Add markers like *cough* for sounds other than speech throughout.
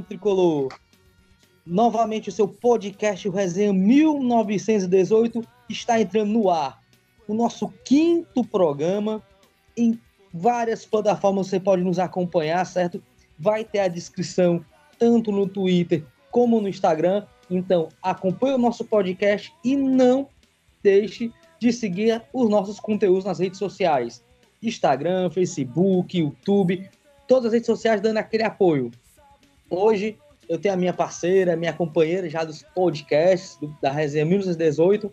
Nação tricolor! Novamente o seu podcast o Resenha 1918 está entrando no ar. O nosso quinto programa em várias plataformas você pode nos acompanhar, certo? Vai ter a descrição tanto no Twitter como no Instagram. Então, acompanhe o nosso podcast e não deixe de seguir os nossos conteúdos nas redes sociais. Instagram, Facebook, YouTube, todas as redes sociais dando aquele apoio. Hoje eu tenho a minha parceira, minha companheira já dos podcasts do, da Resenha 1918,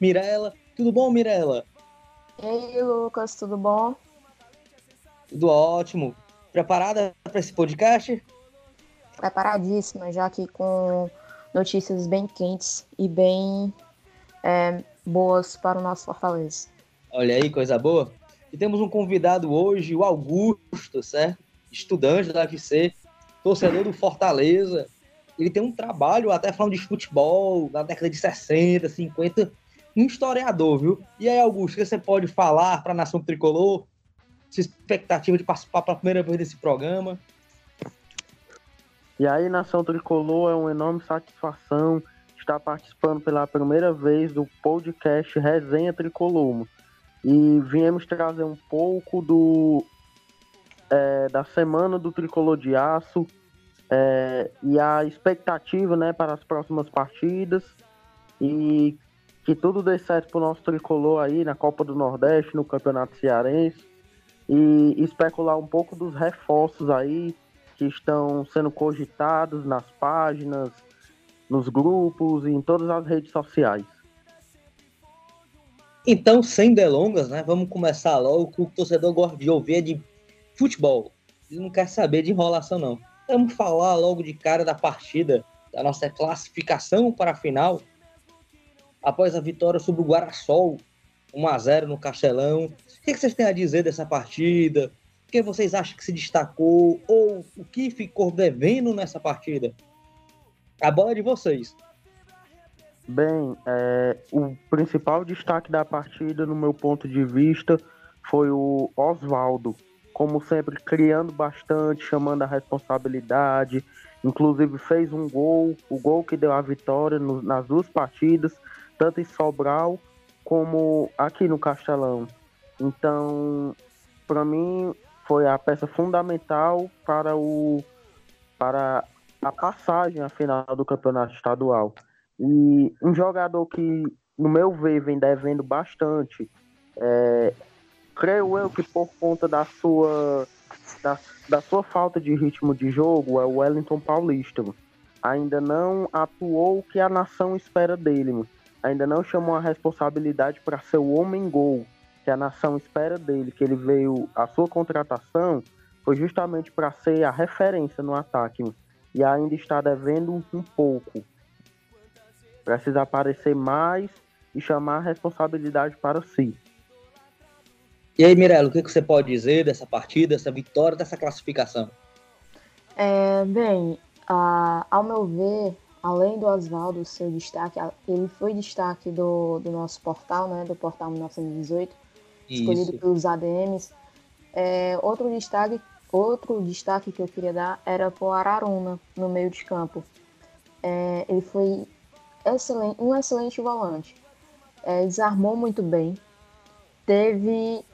Mirella. Tudo bom, Mirella? Ei, Lucas, tudo bom? Tudo ótimo. Preparada para esse podcast? Preparadíssima, já que com notícias bem quentes e bem é, boas para o nosso Fortaleza. Olha aí, coisa boa. E temos um convidado hoje, o Augusto, certo? Estudante da UFC, torcedor do Fortaleza. Ele tem um trabalho até falando de futebol, na década de 60, 50, um historiador, viu? E aí, Augusto, o que você pode falar para a nação tricolor? Sua expectativa de participar pela primeira vez desse programa? E aí, nação tricolor, é uma enorme satisfação estar participando pela primeira vez do podcast Resenha Tricolor. E viemos trazer um pouco do é, da semana do Tricolor de Aço é, e a expectativa né, para as próximas partidas. E que tudo dê certo para o nosso tricolor aí na Copa do Nordeste, no Campeonato Cearense. E especular um pouco dos reforços aí que estão sendo cogitados nas páginas, nos grupos e em todas as redes sociais. Então, sem delongas, né? Vamos começar logo. O torcedor gosta de ouvir é de futebol. Ele não quer saber de enrolação, não. Vamos falar logo de cara da partida, da nossa classificação para a final. Após a vitória sobre o Guarasol, 1 a 0 no Castelão. O que vocês têm a dizer dessa partida? O que vocês acham que se destacou? Ou o que ficou devendo nessa partida? A bola é de vocês. Bem, é, o principal destaque da partida, no meu ponto de vista, foi o Oswaldo. Como sempre, criando bastante, chamando a responsabilidade. Inclusive, fez um gol, o gol que deu a vitória no, nas duas partidas, tanto em Sobral como aqui no Castelão. Então, para mim, foi a peça fundamental para o para a passagem à final do campeonato estadual. E um jogador que, no meu ver, vem devendo bastante, é, creio eu que por conta da sua, da, da sua falta de ritmo de jogo, é o Wellington Paulista. Ainda não atuou o que a nação espera dele. Ainda não chamou a responsabilidade para ser o homem-gol que a nação espera dele, que ele veio, a sua contratação foi justamente para ser a referência no ataque e ainda está devendo um pouco. Precisa aparecer mais e chamar a responsabilidade para si. E aí, Mirella, o que você pode dizer dessa partida, dessa vitória, dessa classificação? É, bem, ao meu ver, além do Oswaldo ser destaque, ele foi destaque do, do nosso portal, né, do portal 1918, Isso. escolhido pelos ADMs. É, outro destaque Outro destaque que eu queria dar era para o Araruna no meio de campo. É, ele foi excelente, um excelente volante. É, desarmou muito bem. Teve,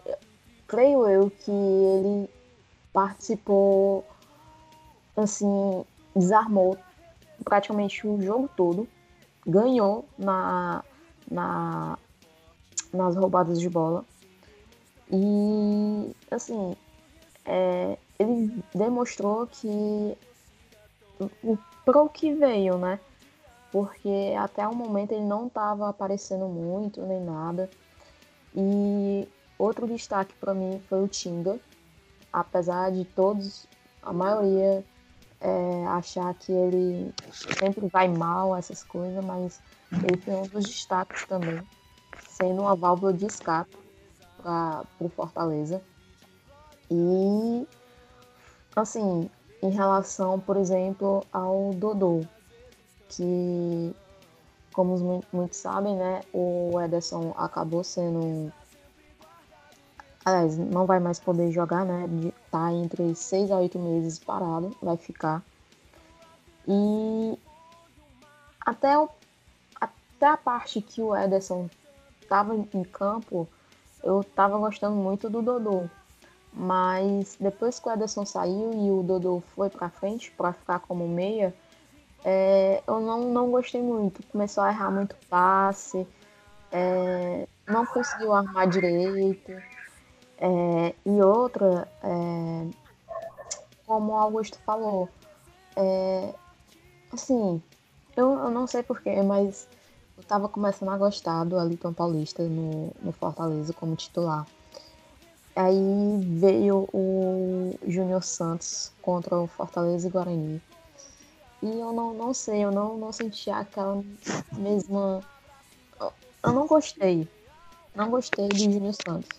creio eu, que ele participou, assim, desarmou praticamente o jogo todo. Ganhou na, na, nas roubadas de bola. E, assim, é, ele demonstrou que o pro que veio, né? Porque até o momento ele não estava aparecendo muito nem nada. E outro destaque para mim foi o Tinga, apesar de todos, a maioria é, achar que ele sempre vai mal essas coisas, mas ele foi um dos destaques também, sendo uma válvula de escape para o Fortaleza. E, assim, em relação, por exemplo, ao Dodô, que, como muitos sabem, né, o Ederson acabou sendo. Aliás, não vai mais poder jogar, né? Tá entre seis a oito meses parado, vai ficar. E até, o, até a parte que o Ederson estava em campo, eu estava gostando muito do Dodô. Mas depois que o Ederson saiu e o Dodô foi para frente para ficar como meia, é, eu não, não gostei muito. Começou a errar muito passe, é, não conseguiu armar direito. É, e outra, é, como o Augusto falou, é, assim, eu, eu não sei porquê, mas eu tava começando a gostar do Aliton Paulista no, no Fortaleza como titular. Aí veio o Júnior Santos contra o Fortaleza e Guarani. E eu não, não sei, eu não, não senti aquela mesma. Eu não gostei. Não gostei do Júnior Santos.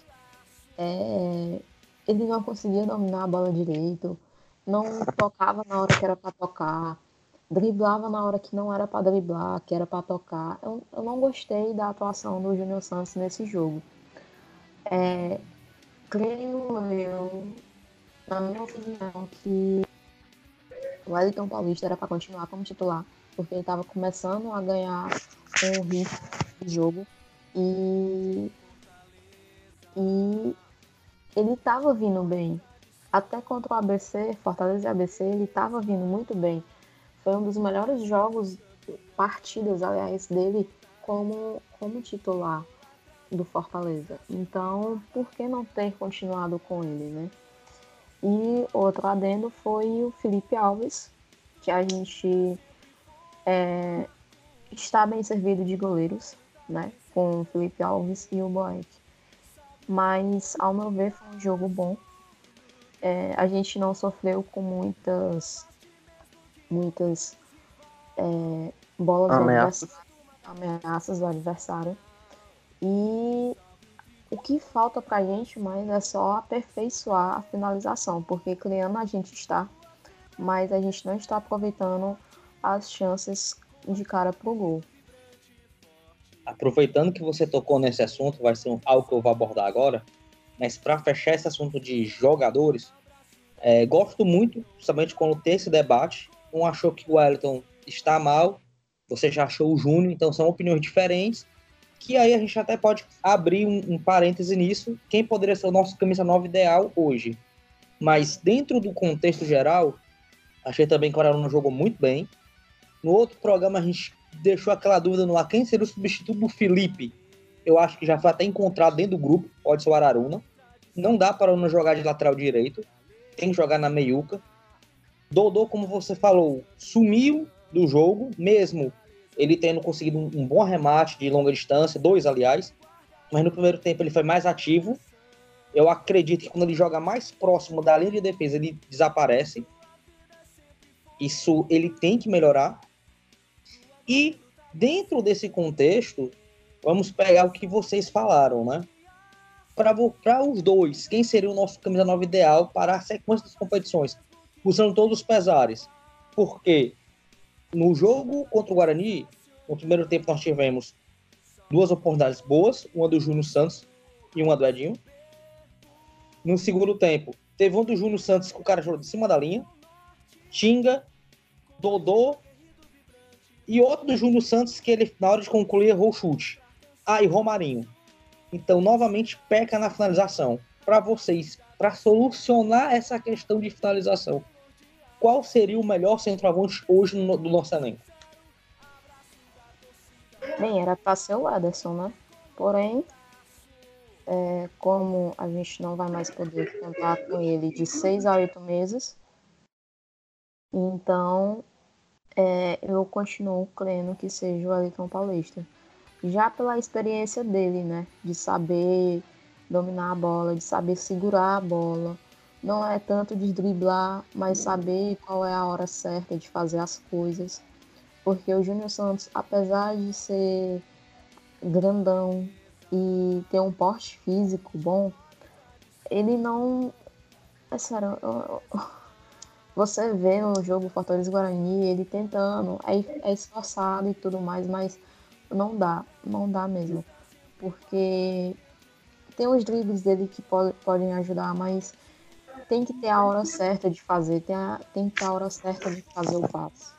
É... Ele não conseguia dominar a bola direito. Não tocava na hora que era para tocar. Driblava na hora que não era para driblar, que era para tocar. Eu, eu não gostei da atuação do Júnior Santos nesse jogo. É, creio eu, na minha opinião, que o Wellington Paulista era para continuar como titular, porque ele estava começando a ganhar um ritmo de jogo e, e ele estava vindo bem. Até contra o ABC, Fortaleza e ABC, ele estava vindo muito bem. Foi um dos melhores jogos, partidas, aliás, dele como, como titular do Fortaleza. Então, por que não ter continuado com ele, né? E outro adendo foi o Felipe Alves, que a gente é, está bem servido de goleiros, né? Com o Felipe Alves e o Boeck. Mas, ao meu ver, foi um jogo bom. É, a gente não sofreu com muitas muitas é, bolas ameaças. Do ameaças do adversário. E o que falta para a gente mais é só aperfeiçoar a finalização, porque criando a gente está, mas a gente não está aproveitando as chances de cara pro gol. Aproveitando que você tocou nesse assunto, vai ser algo que eu vou abordar agora, mas para fechar esse assunto de jogadores, é, gosto muito, justamente quando tem esse debate, um achou que o Wellington está mal, você já achou o Júnior, então são opiniões diferentes, que aí a gente até pode abrir um, um parêntese nisso, quem poderia ser o nosso camisa 9 ideal hoje. Mas dentro do contexto geral, achei também que o Araruna jogou muito bem. No outro programa a gente deixou aquela dúvida no ar, quem seria o substituto do Felipe? Eu acho que já foi até encontrado dentro do grupo, pode ser o Araruna. Não dá para não jogar de lateral direito, tem que jogar na meiuca. Dodô, como você falou, sumiu do jogo, mesmo ele tendo conseguido um, um bom arremate de longa distância, dois, aliás, mas no primeiro tempo ele foi mais ativo. Eu acredito que quando ele joga mais próximo da linha de defesa, ele desaparece. Isso ele tem que melhorar. E dentro desse contexto, vamos pegar o que vocês falaram, né? Para os dois, quem seria o nosso camisa 9 ideal para a sequência das competições? Usando todos os pesares. Porque no jogo contra o Guarani, no primeiro tempo nós tivemos duas oportunidades boas, uma do Júnior Santos e uma do Edinho. No segundo tempo, teve um do Júnior Santos que o cara jogou de cima da linha, Tinga, Dodô e outro do Júnior Santos que ele, na hora de concluir, errou o chute. Ah, e Romarinho. Então, novamente, peca na finalização. Para vocês, para solucionar essa questão de finalização, qual seria o melhor centroavante hoje no, do nosso elenco? Bem, era para ser o Ederson, né? Porém, é, como a gente não vai mais poder contar com ele de seis a oito meses, então é, eu continuo crendo que seja o Elton Paulista. Já pela experiência dele, né? De saber dominar a bola, de saber segurar a bola, não é tanto de driblar, mas saber qual é a hora certa de fazer as coisas. Porque o Júnior Santos, apesar de ser grandão e ter um porte físico bom, ele não. É sério, *laughs* você vê no jogo Fortaleza Guarani ele tentando, é, é esforçado e tudo mais, mas não dá, não dá mesmo. Porque tem os dribles dele que pode, podem ajudar, mas tem que ter a hora certa de fazer, tem, a, tem que ter a hora certa de fazer o passo.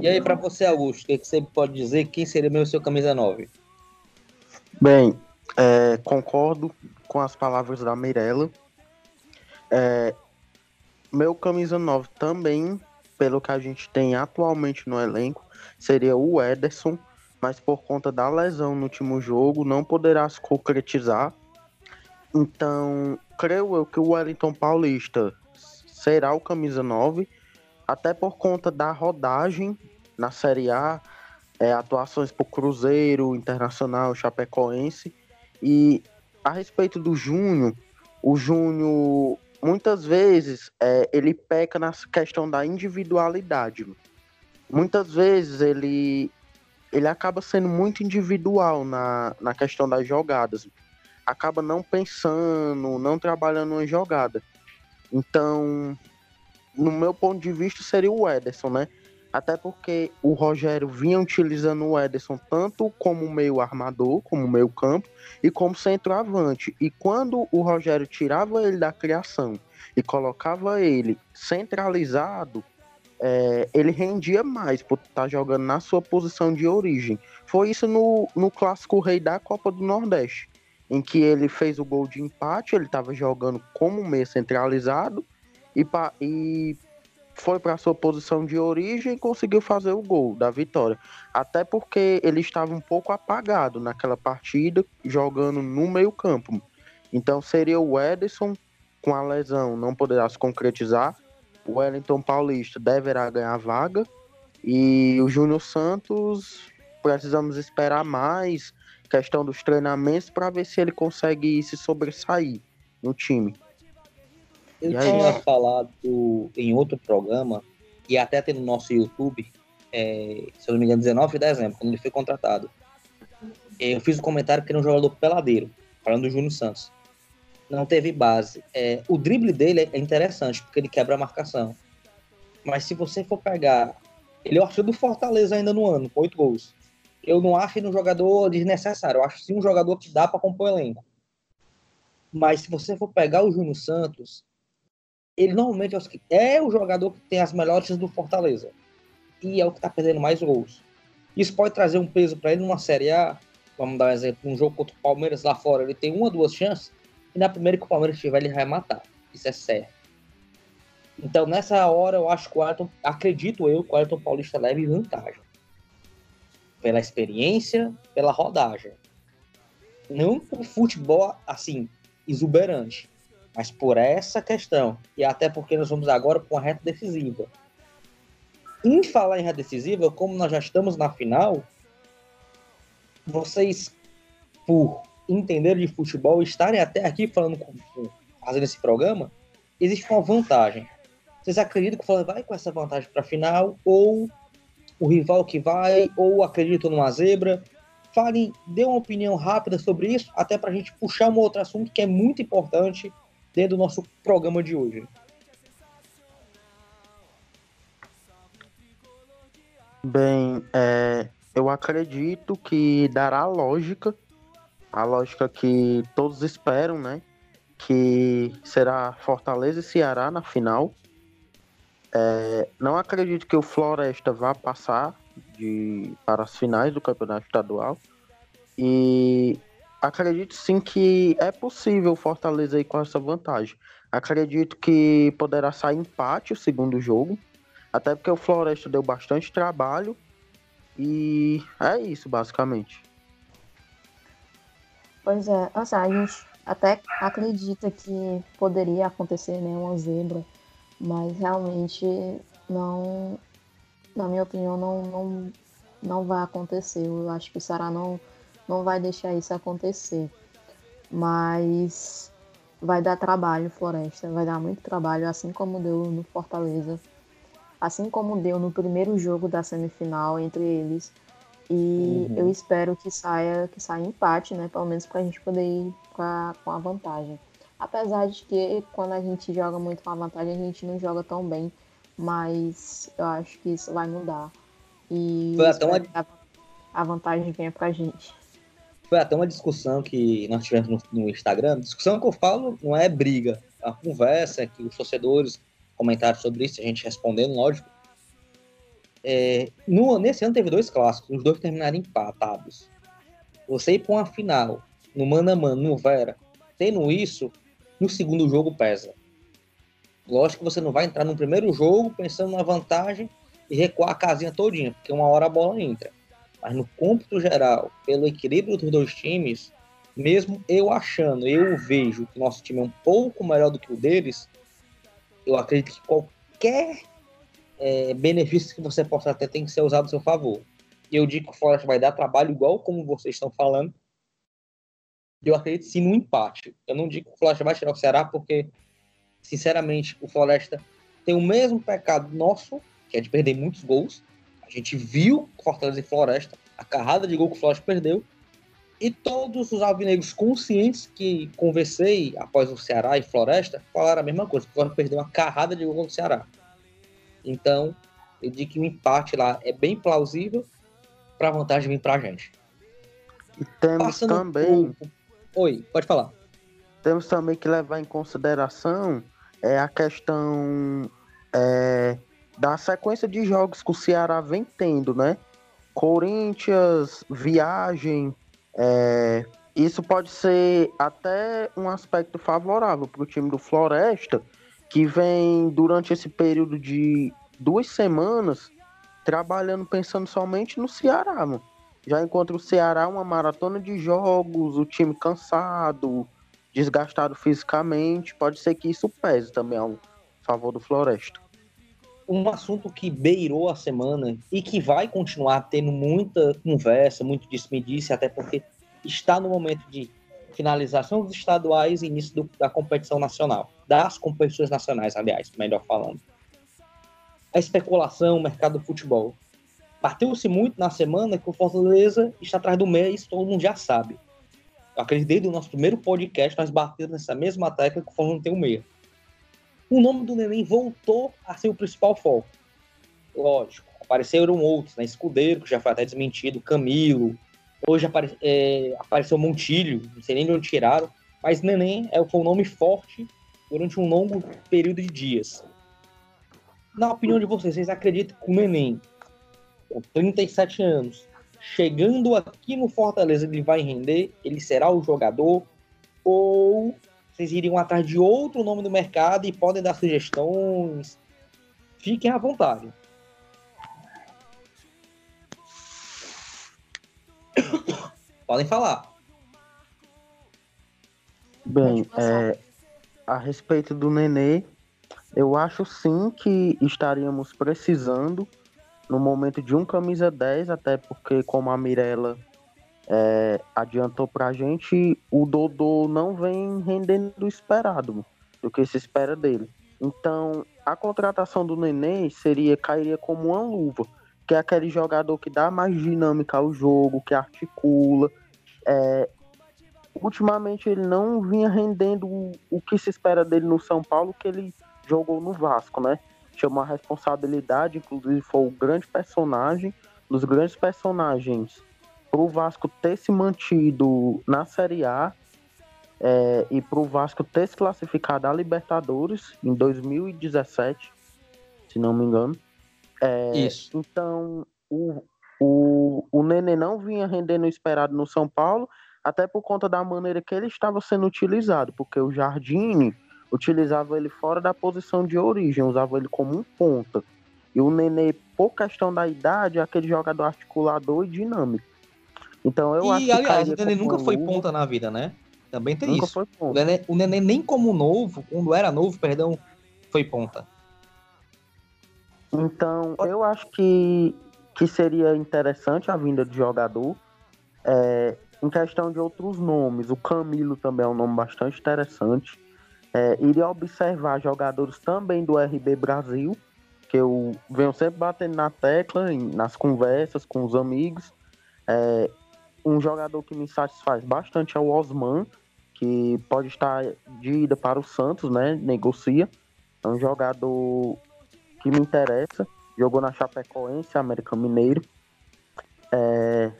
E aí, para você, Augusto, o que, que, você pode dizer? Quem seria meu seu camisa 9? Bem, é, concordo com as palavras da Mirella. É, meu camisa 9 também, pelo que a gente tem atualmente no elenco, seria o Ederson, mas por conta da lesão no último jogo, não poderá se concretizar. Então, creio eu que o Wellington Paulista será o camisa 9, até por conta da rodagem na Série A, é, atuações por Cruzeiro, Internacional, Chapecoense. E a respeito do Júnior, o Júnior muitas vezes é, ele peca na questão da individualidade. Muitas vezes ele, ele acaba sendo muito individual na, na questão das jogadas. Acaba não pensando, não trabalhando uma jogada. Então, no meu ponto de vista, seria o Ederson, né? Até porque o Rogério vinha utilizando o Ederson tanto como meio armador, como meio campo, e como centroavante. E quando o Rogério tirava ele da criação e colocava ele centralizado, é, ele rendia mais por estar tá jogando na sua posição de origem. Foi isso no, no clássico rei da Copa do Nordeste, em que ele fez o gol de empate, ele estava jogando como meio centralizado e, e foi para sua posição de origem e conseguiu fazer o gol da vitória. Até porque ele estava um pouco apagado naquela partida, jogando no meio-campo. Então seria o Edson com a lesão, não poderá se concretizar. O Wellington Paulista deverá ganhar vaga. E o Júnior Santos, precisamos esperar mais questão dos treinamentos para ver se ele consegue se sobressair no time. Eu e tinha aí? falado em outro programa, e até tem no nosso YouTube, é, se eu não me engano, 19 de dezembro, quando ele foi contratado. Eu fiz um comentário que era um jogador peladeiro, falando do Júnior Santos. Não teve base. É, o drible dele é interessante, porque ele quebra a marcação. Mas se você for pegar. Ele é o do Fortaleza ainda no ano, com oito gols. Eu não acho ele um jogador desnecessário. Eu acho sim um jogador que dá para compor o elenco. Mas se você for pegar o Júnior Santos, ele normalmente é o jogador que tem as melhores do Fortaleza. E é o que está perdendo mais gols. Isso pode trazer um peso para ele numa Série A. Vamos dar um exemplo: um jogo contra o Palmeiras lá fora, ele tem uma, duas chances. E na primeira que o Palmeiras tiver, ele vai matar. Isso é certo. Então, nessa hora, eu acho que o Ayrton, acredito eu, que o Ayrton Paulista leve vantagem. Pela experiência, pela rodagem. Não por futebol, assim, exuberante mas por essa questão, e até porque nós vamos agora com a reta decisiva. Em falar em reta decisiva, como nós já estamos na final, vocês, por entender de futebol, estarem até aqui falando com, fazendo esse programa, existe uma vantagem. Vocês acreditam que o Flamengo vai com essa vantagem para a final, ou o rival que vai, ou acreditam numa zebra? Falem, dê uma opinião rápida sobre isso, até para a gente puxar um outro assunto que é muito importante dentro do nosso programa de hoje. Bem, é, eu acredito que dará lógica, a lógica que todos esperam, né? Que será Fortaleza e Ceará na final. É, não acredito que o Floresta vá passar de, para as finais do campeonato estadual. E acredito sim que é possível o Fortaleza ir com essa vantagem. Acredito que poderá sair empate o segundo jogo, até porque o Floresta deu bastante trabalho e é isso basicamente. Pois é, assim, a gente até acredita que poderia acontecer né, uma zebra, mas realmente não, na minha opinião, não, não, não vai acontecer. Eu acho que o Ceará não não vai deixar isso acontecer. Mas vai dar trabalho, Floresta, vai dar muito trabalho, assim como deu no Fortaleza, assim como deu no primeiro jogo da semifinal entre eles. E uhum. eu espero que saia, que saia empate, né? Pelo menos para a gente poder ir com a, com a vantagem. Apesar de que quando a gente joga muito com a vantagem, a gente não joga tão bem. Mas eu acho que isso vai mudar. E Foi até uma... a vantagem venha pra gente foi até uma discussão que nós tivemos no, no Instagram. Discussão que eu falo não é briga, é uma conversa que os torcedores comentários sobre isso, a gente respondendo, lógico. É, no, nesse ano teve dois clássicos, os dois terminaram empatados. Você ir para uma final, no mano a mano, no Vera, tendo isso, no segundo jogo pesa. Lógico que você não vai entrar no primeiro jogo pensando na vantagem e recuar a casinha todinha, porque uma hora a bola entra. Mas no cômputo geral, pelo equilíbrio dos dois times, mesmo eu achando, eu vejo que nosso time é um pouco melhor do que o deles, eu acredito que qualquer é, benefício que você possa ter tem que ser usado a seu favor. Eu digo que o Floresta vai dar trabalho igual como vocês estão falando. Eu acredito sim no empate. Eu não digo que o Floresta vai tirar o Ceará porque, sinceramente, o Floresta tem o mesmo pecado nosso, que é de perder muitos gols. A gente viu Fortaleza e Floresta, a carrada de gol que o Floresta perdeu, e todos os alvinegros conscientes que conversei após o Ceará e Floresta falaram a mesma coisa. O Floresta perdeu uma carrada de gol no Ceará. Então, eu digo que o empate lá é bem plausível para a vantagem vir para a gente. E temos Passando também. Oi, pode falar. Temos também que levar em consideração é, a questão é, da sequência de jogos que o Ceará vem tendo, né? Corinthians, viagem, é, isso pode ser até um aspecto favorável para o time do Floresta, que vem durante esse período de duas semanas trabalhando pensando somente no Ceará, mano. Já encontra o Ceará uma maratona de jogos, o time cansado, desgastado fisicamente, pode ser que isso pese também ao favor do Floresta. Um assunto que beirou a semana e que vai continuar tendo muita conversa, muito disse-me-disse, até porque está no momento de finalização dos estaduais e início do, da competição nacional, das competições nacionais, aliás, melhor falando. A especulação, o mercado do futebol. Bateu-se muito na semana que o Fortaleza está atrás do isso todo mundo já sabe. Eu acredito desde o nosso primeiro podcast, nós batemos nessa mesma tecla que o Fortaleza tem um meia. O nome do Neném voltou a ser o principal foco. Lógico, apareceram outros, né? Escudeiro, que já foi até desmentido, Camilo, Hoje apare, é, apareceu Montilho, não sei nem de onde tiraram, mas Neném é, foi um nome forte durante um longo período de dias. Na opinião de vocês, vocês acreditam que o Neném, com 37 anos, chegando aqui no Fortaleza, ele vai render? Ele será o jogador? Ou vocês iriam atrás de outro nome do mercado e podem dar sugestões? Fiquem à vontade. Podem falar. Bem, é, a respeito do Nenê, eu acho sim que estaríamos precisando no momento de um camisa 10, até porque, como a Mirella é, adiantou pra gente, o Dodô não vem rendendo do esperado, do que se espera dele. Então, a contratação do Nenê seria, cairia como uma luva que é aquele jogador que dá mais dinâmica ao jogo, que articula. É, ultimamente ele não vinha rendendo o, o, que se espera dele no São Paulo, que ele jogou no Vasco, né? Tinha uma responsabilidade, inclusive foi o grande personagem, dos grandes personagens para o Vasco ter se mantido na Série A é, e o Vasco ter se classificado a Libertadores em 2017, se não me engano. É, Isso. Então, o, o, o Nenê não vinha rendendo o esperado no São Paulo, até por conta da maneira que ele estava sendo utilizado, porque o Jardine utilizava ele fora da posição de origem, usava ele como um ponta. E o Nenê, por questão da idade, é aquele jogador articulador e dinâmico. Então eu e, acho que. aliás, o Nenê nunca foi luva. ponta na vida, né? Também tem nunca isso. O Nenê, o Nenê nem como novo, quando era novo, perdão, foi ponta. Então, eu acho que, que seria interessante a vinda de jogador. É, em questão de outros nomes, o Camilo também é um nome bastante interessante. É, iria observar jogadores também do RB Brasil, que eu venho sempre batendo na tecla, nas conversas com os amigos. É, um jogador que me satisfaz bastante é o Osman, que pode estar de ida para o Santos, né? Negocia. É um jogador que me interessa. Jogou na Chapecoense, América Mineiro. É,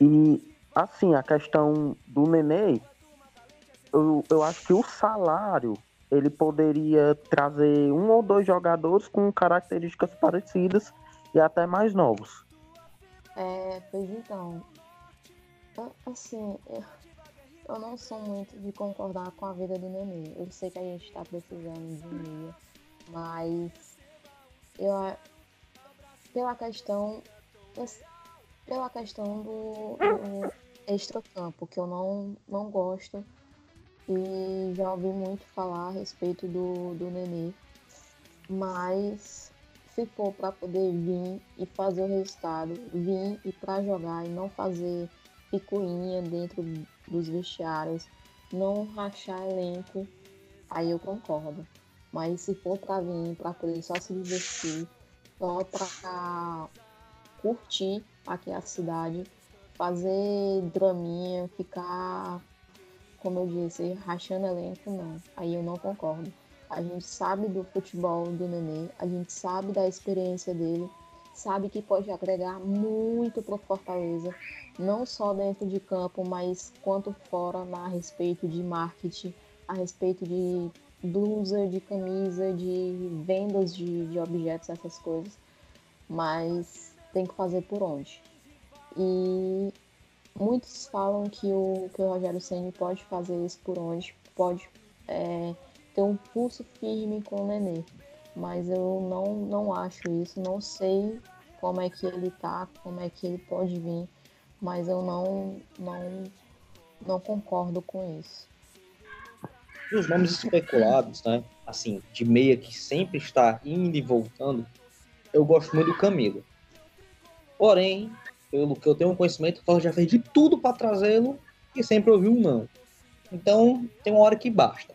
e, assim, a questão do Nenê, eu, eu acho que o salário ele poderia trazer um ou dois jogadores com características parecidas e até mais novos. É, pois então, assim, eu, eu não sou muito de concordar com a vida do Nenê. Eu sei que a gente está precisando de um mas pela questão, pela questão do, do extra-campo, que eu não, não gosto e já ouvi muito falar a respeito do, do Nenê, mas se for para poder vir e fazer o resultado, vir e para jogar e não fazer picuinha dentro dos vestiários, não rachar elenco, aí eu concordo. Mas se for para vir, para poder só se divertir, só para curtir aqui a cidade, fazer draminha, ficar, como eu disse, rachando elenco, não. Aí eu não concordo. A gente sabe do futebol do Nenê, a gente sabe da experiência dele, sabe que pode agregar muito para o Fortaleza, não só dentro de campo, mas quanto fora a respeito de marketing, a respeito de blusa, de camisa, de vendas de, de objetos, essas coisas. Mas tem que fazer por onde. E muitos falam que o, que o Rogério Senna pode fazer isso por onde, pode é, ter um pulso firme com o Nenê. Mas eu não, não acho isso, não sei como é que ele tá, como é que ele pode vir, mas eu não, não, não concordo com isso. Os nomes especulados, né? Assim, de meia que sempre está indo e voltando, eu gosto muito do Camilo. Porém, pelo que eu tenho conhecimento, o Flamengo já fez de tudo para trazê-lo e sempre ouviu um não. Então, tem uma hora que basta.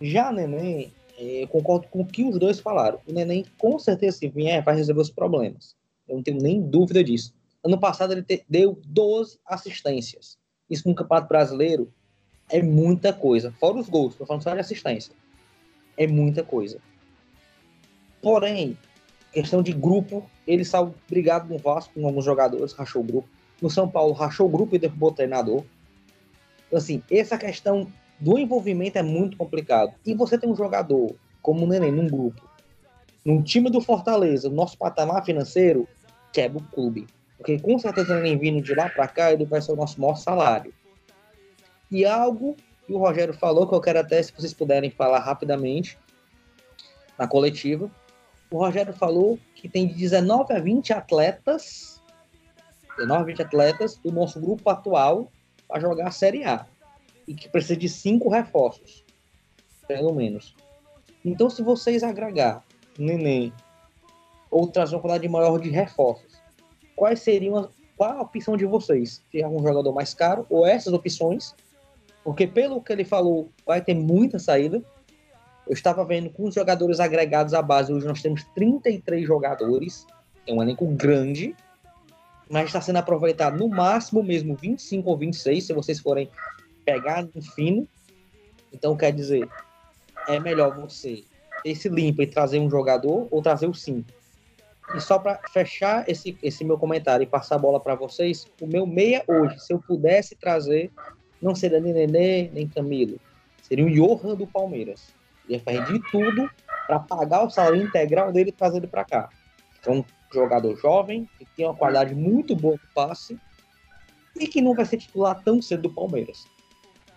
Já Neném, é, eu concordo com o que os dois falaram. O Neném, com certeza, se vier, vai resolver os problemas. Eu não tenho nem dúvida disso. Ano passado, ele deu 12 assistências. Isso no Campeonato Brasileiro é muita coisa. Fora os gols, estou falando só de assistência. É muita coisa. Porém, questão de grupo, ele saiu brigado no Vasco com alguns jogadores, rachou o grupo. No São Paulo, rachou o grupo e derrubou o treinador. Então, assim, essa questão do envolvimento é muito complicado. E você tem um jogador como o Neném num grupo, num time do Fortaleza, nosso patamar financeiro, quebra o clube. Porque com certeza o Neném vindo de lá para cá, ele vai ser o nosso maior salário. E algo que o Rogério falou, que eu quero até, se vocês puderem falar rapidamente, na coletiva, o Rogério falou que tem de 19 a 20 atletas, 19 a 20 atletas do nosso grupo atual para jogar a Série A e que precisa de cinco reforços, pelo menos. Então, se vocês agregar Neném ou trazer uma quantidade maior de reforços, quais seriam qual a opção de vocês? Se é um jogador mais caro ou essas opções? Porque pelo que ele falou, vai ter muita saída. Eu estava vendo com os jogadores agregados à base, hoje nós temos 33 jogadores, é um elenco grande, mas está sendo aproveitado no máximo mesmo 25 ou 26, se vocês forem pegar no fino. Então, quer dizer, é melhor você ter limpo e trazer um jogador ou trazer o sim. E só para fechar esse, esse meu comentário e passar a bola para vocês, o meu meia hoje, se eu pudesse trazer, não seria nem Nenê, nem Camilo. Seria o Johan do Palmeiras. Ia fazer de tudo para pagar o salário integral dele e trazer ele para cá. É um jogador jovem, que tem uma qualidade muito boa no passe e que não vai ser titular tão cedo do Palmeiras.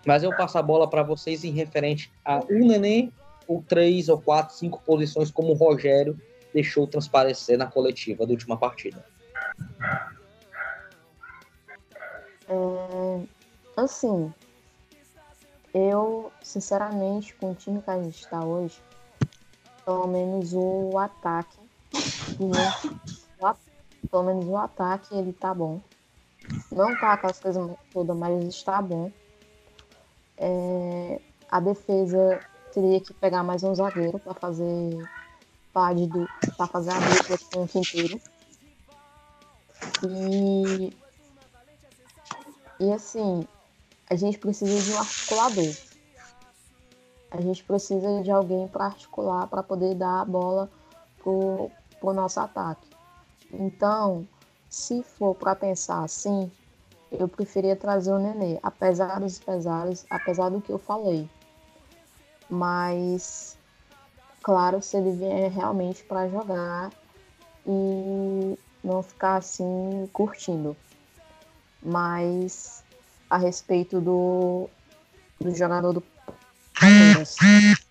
Mas eu passo a bola para vocês em referente a um neném ou três ou quatro, cinco posições, como o Rogério deixou transparecer na coletiva da última partida. É, assim, eu, sinceramente, com o time que a gente está hoje, pelo menos o ataque, pelo menos o ataque, ele tá bom. Não tá com as coisas todas, mas está bom. É, a defesa teria que pegar mais um zagueiro para fazer para fazer a dupla com o Quinteiro. E, e assim, a gente precisa de um articulador. A gente precisa de alguém para articular, para poder dar a bola pro, pro nosso ataque. Então, se for para pensar assim, eu preferia trazer o Nenê, apesar dos pesares, apesar do que eu falei. Mas, claro, se ele vier realmente para jogar e não ficar assim curtindo. Mas a respeito do, do jogador do Palmeiras. *laughs*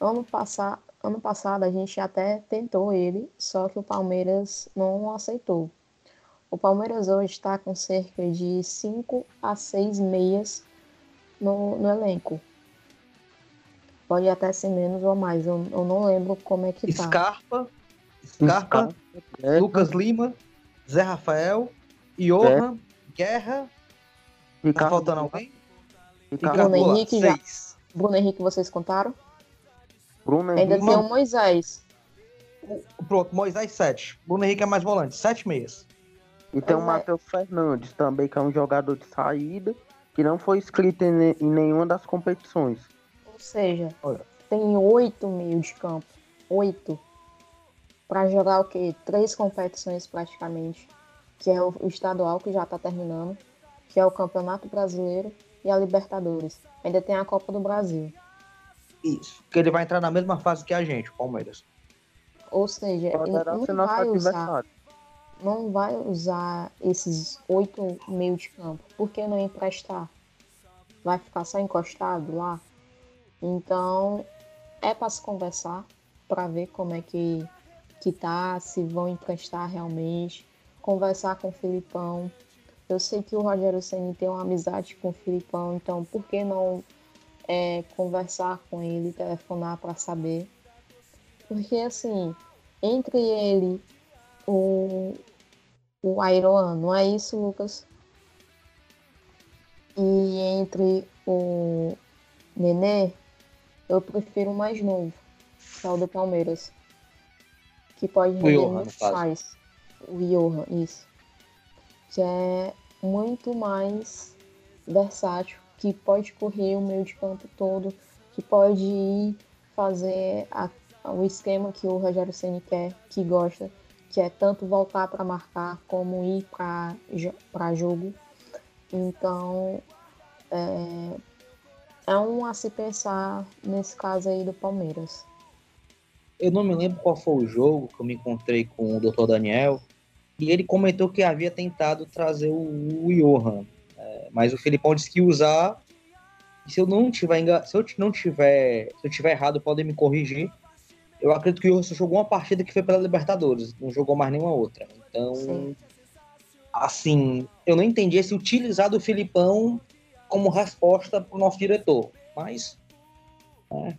Ano, passa, ano passado a gente até tentou ele, só que o Palmeiras não aceitou. O Palmeiras hoje está com cerca de 5 a 6 meias no, no elenco. Pode até ser menos ou mais, eu, eu não lembro como é que tá. Scarpa, Scarpa, Scarpa Lucas Lima, Zé Rafael, Johan, é. Guerra. Tá faltando alguém? Bruno Henrique já. Bruno Henrique, vocês contaram? Bruno Ainda tem o Moisés. Pronto, Moisés 7. Bruno Henrique é mais volante, 7 meias. E tem o é. Matheus Fernandes também, que é um jogador de saída, que não foi inscrito em, em nenhuma das competições. Ou seja, Olha. tem oito meio de campo. Oito. Para jogar o quê? Três competições praticamente. Que é o, o estadual, que já está terminando. Que é o Campeonato Brasileiro e a Libertadores. Ainda tem a Copa do Brasil. Isso. Porque ele vai entrar na mesma fase que a gente, o Palmeiras. Ou seja, ele não vai usar não vai usar esses oito meio de campo. Por que não emprestar? Vai ficar só encostado lá? Então, é para se conversar, para ver como é que, que tá, se vão emprestar realmente. Conversar com o Filipão. Eu sei que o Rogério Senna tem uma amizade com o Filipão, então por que não é, conversar com ele, telefonar para saber? Porque assim, entre ele o, o Iroan, não é isso, Lucas? E entre o Nenê, eu prefiro o mais novo, que é o do Palmeiras. Que pode render muito mais. O Johan, isso. Que é muito mais versátil, que pode correr o meio de campo todo, que pode ir fazer a o esquema que o Rogério Ceni quer, que gosta, que é tanto voltar para marcar como ir para jogo. Então, é, é um a se pensar nesse caso aí do Palmeiras. Eu não me lembro qual foi o jogo que eu me encontrei com o Dr. Daniel e ele comentou que havia tentado trazer o, o Johan, é, mas o Felipão disse que usar. Se eu não tiver se eu não tiver, se eu tiver errado, podem me corrigir eu acredito que o Wilson jogou uma partida que foi pela Libertadores, não jogou mais nenhuma outra. Então, Sim. assim, eu não entendi esse utilizar do Filipão como resposta para o nosso diretor. Mas, é.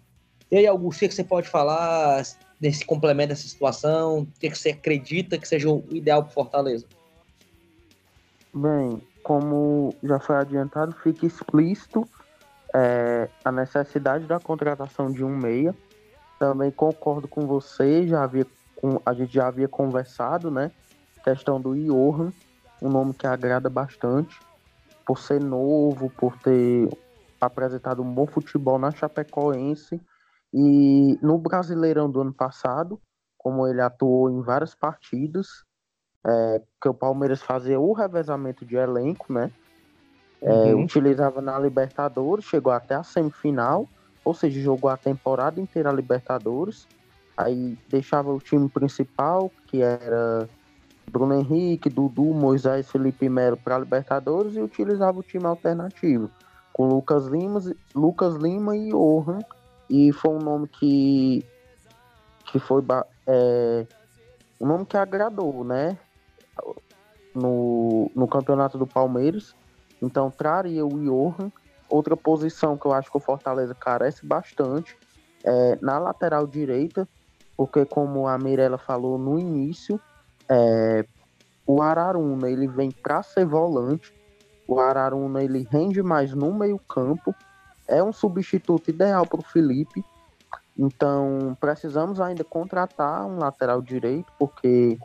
e aí, Augusto, o que você pode falar nesse complemento dessa situação? O que você acredita que seja o ideal para Fortaleza? Bem, como já foi adiantado, fica explícito é, a necessidade da contratação de um meia também concordo com você, já havia, com, a gente já havia conversado, né? Questão do Johan, um nome que agrada bastante, por ser novo, por ter apresentado um bom futebol na Chapecoense e no Brasileirão do ano passado, como ele atuou em várias partidas, é, que o Palmeiras fazia o revezamento de elenco, né? É, uhum. Utilizava na Libertadores, chegou até a semifinal ou seja, jogou a temporada inteira a Libertadores, aí deixava o time principal, que era Bruno Henrique, Dudu, Moisés, Felipe Melo para a Libertadores e utilizava o time alternativo, com Lucas Lima, Lucas Lima e Johan, e foi um nome que, que foi é, um nome que agradou, né? No, no campeonato do Palmeiras. Então traria o Johan Outra posição que eu acho que o Fortaleza carece bastante é na lateral direita, porque como a Mirella falou no início, é, o Araruna ele vem para ser volante, o Araruna ele rende mais no meio campo, é um substituto ideal para o Felipe, então precisamos ainda contratar um lateral direito, porque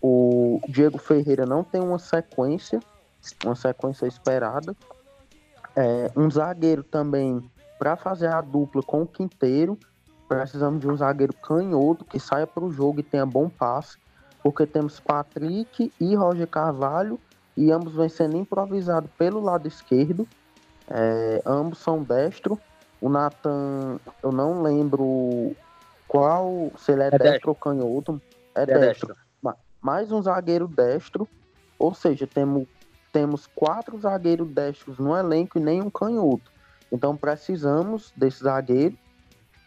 o Diego Ferreira não tem uma sequência, uma sequência esperada. É, um zagueiro também para fazer a dupla com o Quinteiro. Precisamos de um zagueiro canhoto que saia para o jogo e tenha bom passe, porque temos Patrick e Roger Carvalho e ambos vêm sendo improvisados pelo lado esquerdo. É, ambos são destro O Nathan, eu não lembro qual, se ele é, É destro, destro. ou canhoto. É, É destro. destro. Ma- Mais um zagueiro destro. Ou seja, temos, temos quatro zagueiros destros no elenco e nenhum canhoto. Então precisamos desse zagueiro.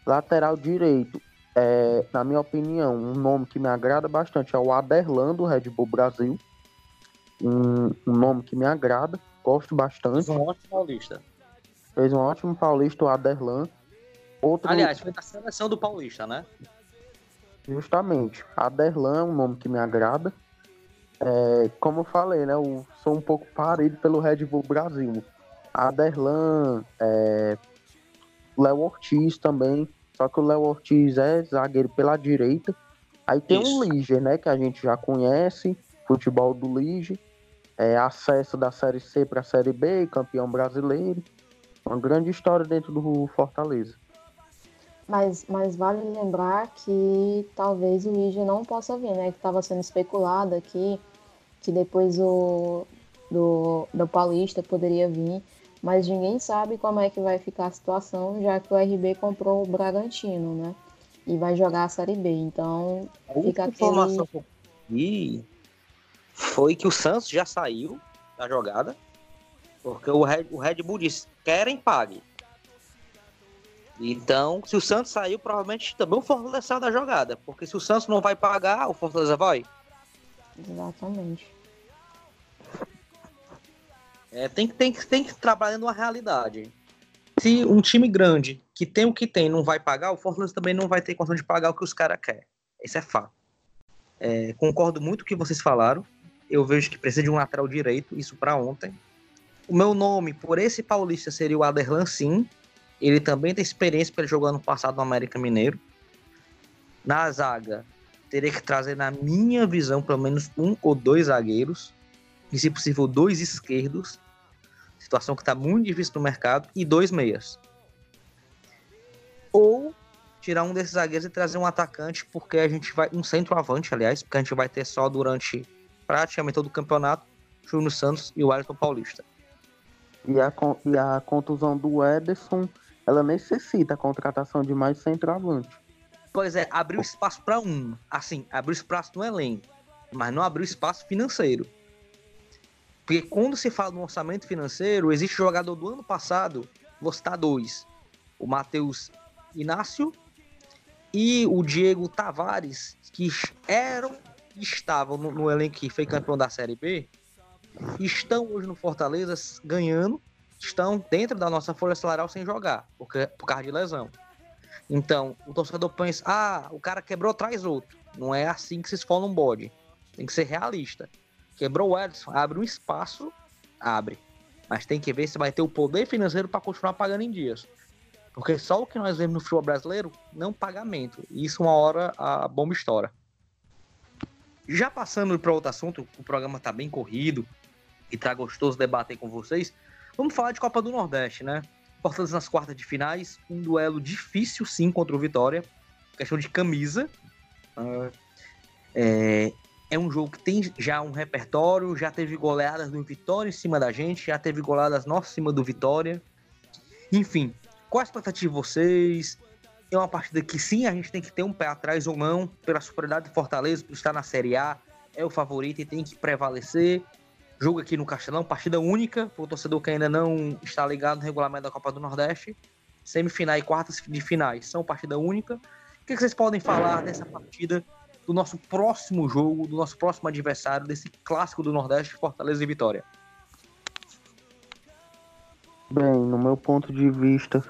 Lateral direito. É, na minha opinião, um nome que me agrada bastante é o Aderlan do Red Bull Brasil. Um, um nome que me agrada, gosto bastante. Um ótimo paulista. Fez um ótimo paulista, o Aderlan. Outro, Aliás, foi da seleção do paulista, né? justamente, Aderlan é um nome que me agrada. É, como eu falei, né? Eu sou um pouco parido pelo Red Bull Brasil. Aderlan, é, Léo Ortiz também. Só que o Léo Ortiz é zagueiro pela direita. Aí tem Isso. um Lige, né? Que a gente já conhece. Futebol do Lige. É, acesso da Série C para a Série B, campeão brasileiro. Uma grande história dentro do Fortaleza. Mas, mas vale lembrar que talvez o Lígia não possa vir, né? Que estava sendo especulado aqui, que depois o do, do Paulista poderia vir, mas ninguém sabe como é que vai ficar a situação, já que o RB comprou o Bragantino, né? E vai jogar a Série B. Então, A Fica aquele- informação que eu consegui foi que o Santos já saiu da jogada, porque o Red, o Red Bull disse, querem, pague. Então, se o Santos saiu, provavelmente também o Fortaleza saiu da jogada, porque se o Santos não vai pagar, o Fortaleza vai. exatamente. É, tem, que- tem, tem que trabalhar numa realidade. Se um time grande, que tem o que tem, não vai pagar, o Fortaleza também não vai ter condição de pagar o que os caras querem. Isso é fato. É, concordo muito com o que vocês falaram. Eu vejo que precisa de um lateral direito, isso para ontem. O meu nome por esse paulista seria o Aderlan Sim. Ele também tem experiência ele jogou ano passado no América Mineiro. Na zaga, teria que trazer, na minha visão, pelo menos um ou dois zagueiros e, se possível, dois esquerdos, situação que está muito difícil no mercado, e dois meias. Ou tirar um desses zagueiros e trazer um atacante, porque a gente vai. Um centroavante, aliás, porque a gente vai ter só durante praticamente todo o campeonato, Júnior Santos e o Wellington Paulista. E a, e a contusão do Ederson, ela necessita a contratação de mais centroavante. Pois é, abriu espaço para um. Assim, abriu espaço no elenco, mas não abriu espaço financeiro. Porque quando se fala no orçamento financeiro, existe jogador do ano passado, vou citar dois: o Matheus Inácio e o Diego Tavares, que eram estavam no, no elenco que foi campeão da Série B, estão hoje no Fortaleza ganhando, estão dentro da nossa folha salarial sem jogar, porque, por causa de lesão. Então, o torcedor pensa, ah, o cara quebrou, traz outro. Não é assim que se escola um bode. Tem que ser realista. Quebrou o Edson, abre um espaço, abre. Mas tem que ver se vai ter o poder financeiro para continuar pagando em dias. Porque só o que nós vemos no futebol brasileiro, não pagamento. Isso uma hora a bomba estoura. Já passando para outro assunto, o programa tá bem corrido e tá gostoso debater com vocês. Vamos falar de Copa do Nordeste, né? Fortaleza nas quartas de finais, um duelo difícil sim contra o Vitória, questão de camisa. Ah, é, é um jogo que tem já um repertório, já teve goleadas do Vitória em cima da gente, já teve goleadas nossas em cima do Vitória. Enfim, qual a expectativa de vocês? É uma partida que sim, a gente tem que ter um pé atrás ou não, pela superioridade de Fortaleza, por estar na Série A, é o favorito e tem que prevalecer. Jogo aqui no Castelão, partida única, para o torcedor que ainda não está ligado no regulamento da Copa do Nordeste. Semifinais e quartas de finais são partida única. O que que vocês podem falar dessa partida, do nosso próximo jogo, do nosso próximo adversário, desse clássico do Nordeste, Fortaleza e Vitória? Bem, no meu ponto de vista,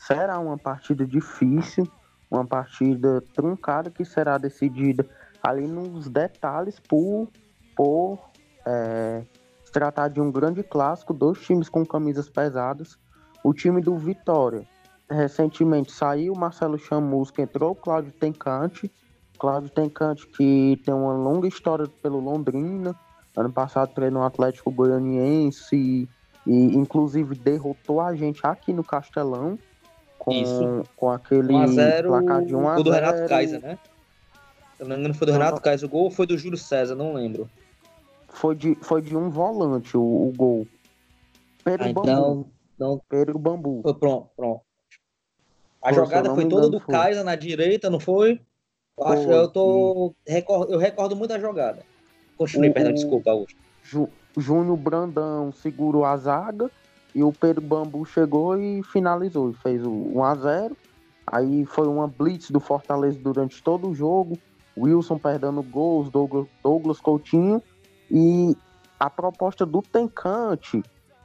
será uma partida difícil, uma partida truncada que será decidida ali nos detalhes por, por é, se tratar de um grande clássico, dois times com camisas pesadas. O time do Vitória, recentemente saiu Marcelo Chamusca, entrou Cláudio Tencante. Cláudio Tencante que tem uma longa história pelo Londrina, ano passado treinou o Atlético Goianiense e, e inclusive derrotou a gente aqui no Castelão com, Isso. com aquele 1x0 placar de 1 a gol do 0. Renato Kaiser, né? Se não me engano, foi do Renato não. Kaiser o gol ou foi do Júlio César? Não lembro. Foi de, foi de um volante o, o gol. Pedro Ah, Bambu. então, então Pedro Bambu. foi pronto, pronto. A jogada foi toda do Kaiser na direita, não foi? Eu, acho, eu, tô, recordo, eu recordo muito da jogada. Continue, perdão, desculpa, Augusto. Júnior Brandão segurou a zaga e o Pedro Bambu chegou e finalizou. Fez o 1x0. Aí foi uma blitz do Fortaleza durante todo o jogo. Wilson perdendo gols, Douglas, Douglas Coutinho. E a proposta do Tencante,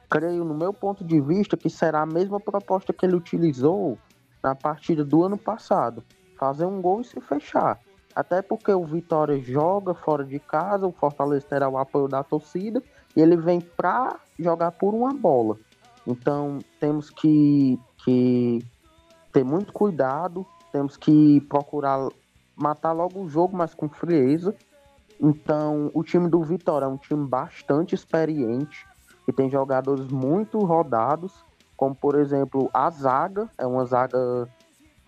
creio, no meu ponto de vista, que será a mesma proposta que ele utilizou na partida do ano passado. Fazer um gol e se fechar. Até porque o Vitória joga fora de casa, o Fortaleza terá o apoio da torcida e ele vem para jogar por uma bola. Então temos que, que ter muito cuidado, temos que procurar matar logo o jogo, mas com frieza. Então o time do Vitória é um time bastante experiente, que tem jogadores muito rodados, como por exemplo a zaga, é uma zaga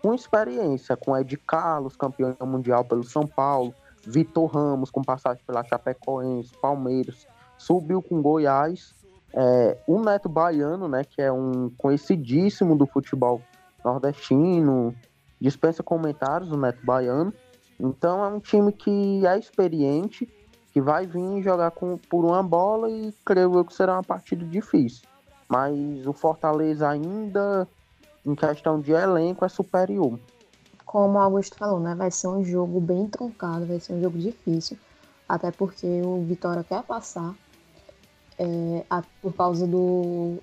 com experiência, com Ed Carlos, campeão mundial pelo São Paulo, Vitor Ramos, com passagem pela Chapecoense, Palmeiras, subiu com Goiás, é, o Neto Baiano, né, que é um conhecidíssimo do futebol nordestino, dispensa comentários o Neto Baiano. Então é um time que é experiente, que vai vir jogar com, por uma bola e creio eu que será uma partida difícil. Mas o Fortaleza ainda em questão de elenco, é superior. Como o Augusto falou, né? Vai ser um jogo bem truncado, vai ser um jogo difícil. Até porque o Vitória quer passar é, a, por causa do.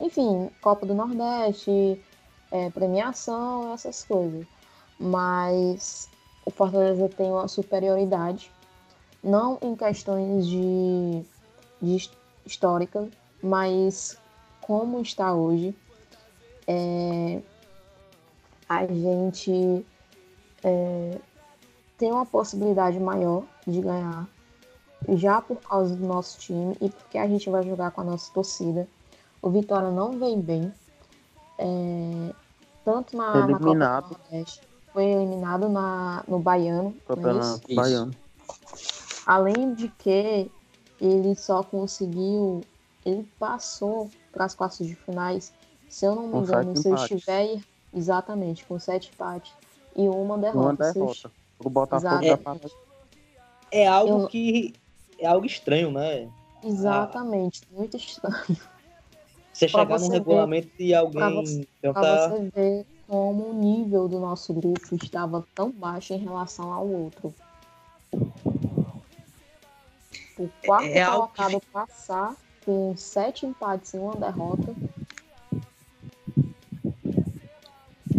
Enfim, Copa do Nordeste, é, premiação, essas coisas. Mas o Fortaleza tem uma superioridade, não em questões de, de histórica, mas como está hoje é, a gente é, tem uma possibilidade maior de ganhar, já por causa do nosso time e porque a gente vai jogar com a nossa torcida. O Vitória não vem bem, é, tanto na, eliminado. na Copa do Nordeste, foi eliminado na, no Baiano. É Baiano. Além de que ele só conseguiu, ele passou para as quartas de finais se eu não me engano, se eu estiver exatamente com sete empates e uma derrota. Uma derrota. O Botafogo passa. É algo eu... que é algo estranho, né? Exatamente, ah. muito estranho. Você pra chegar num regulamento e alguém pra você, tentar... pra você ver como o nível do nosso grupo estava tão baixo em relação ao outro. O quarto é, é colocado que... passar com sete empates e uma derrota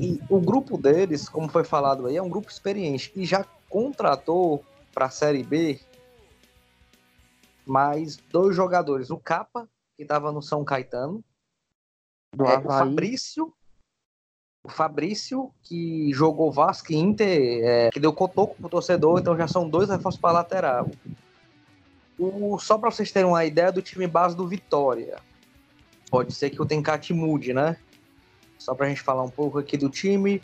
E o grupo deles, como foi falado aí, é um grupo experiente e já contratou para a Série B mais dois jogadores. O Capa, que estava no São Caetano, do é, o Fabrício, o Fabrício, que jogou Vasco e Inter, é, que deu cotoco pro torcedor, então já são dois reforços para lateral. O, só para vocês terem uma ideia do time base do Vitória. Pode ser que o Tencate mude, né? só para a gente falar um pouco aqui do time.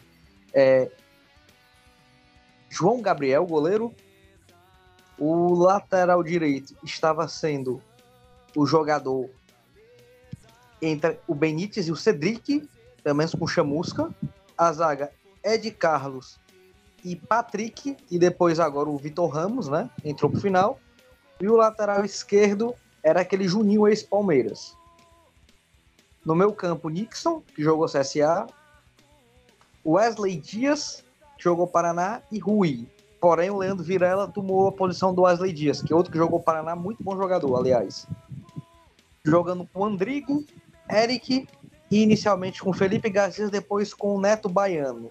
É, João Gabriel, goleiro. O lateral direito estava sendo o jogador entre o Benítez e o Cedric, pelo menos com chamusca. A zaga Ed Carlos e Patrick, e depois agora o Vitor Ramos, né? Entrou pro final. E o lateral esquerdo era aquele Juninho ex-Palmeiras. No meu campo, Nixon, que jogou CSA. Wesley Dias, que jogou Paraná. E Rui. Porém, o Leandro Virela tomou a posição do Wesley Dias, que é outro que jogou Paraná, muito bom jogador, aliás. Jogando com Andrigo, Eric e inicialmente com Felipe Garcia, depois com o Neto Baiano.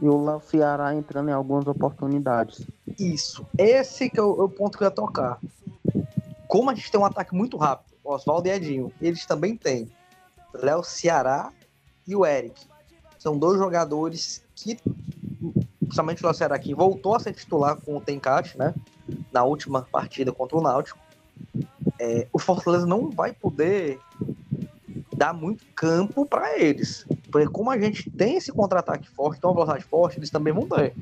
E o Léo Ceará entrando em algumas oportunidades. Isso. Esse que é o, é o ponto que eu ia tocar. Como a gente tem um ataque muito rápido, Oswaldo e Edinho, eles também têm. Léo Ceará e o Eric. São dois jogadores que, principalmente o que voltou a ser titular com o Tencate, né? Na última partida contra o Náutico. É, o Fortaleza não vai poder dar muito campo para eles. Porque como a gente tem esse contra-ataque forte, tem uma velocidade forte, eles também vão ter.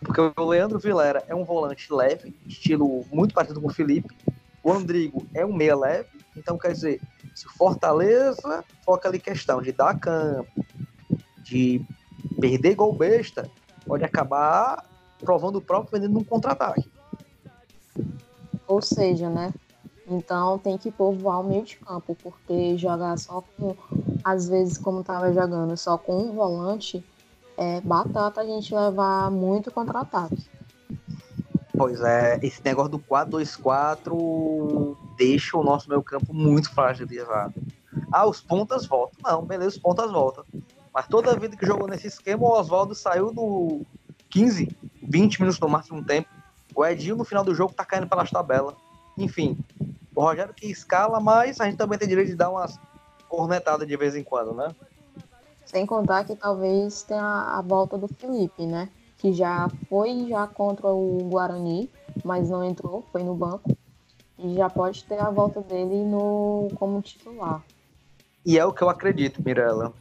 Porque o Leandro Vilera é um volante leve, estilo muito parecido com o Felipe. O Andrigo é um meia leve. Então, quer dizer, se Fortaleza foca ali questão de dar campo, de perder gol besta, pode acabar provando o próprio vendendo um contra-ataque. Ou seja, né? Então tem que povoar o meio de campo, porque jogar só com, às vezes, como tava jogando, só com um volante, é batata a gente levar muito contra-ataque. Pois é, esse negócio do 4-2-4 deixa o nosso meio campo muito fragilizado. Ah, os pontas voltam. Não, beleza, os pontas voltam. Mas toda vida que jogou nesse esquema, o Oswaldo saiu no 15, 20 minutos no máximo tempo. O Edinho no final do jogo tá caindo pelas tabelas. Enfim, o Rogério que escala, mas a gente também tem direito de dar umas cornetadas de vez em quando, né? Sem contar que talvez tenha a volta do Felipe, né? Que já foi já contra o Guarani, mas não entrou, foi no banco. E já pode ter a volta dele no como titular. E é o que eu acredito, Mirella.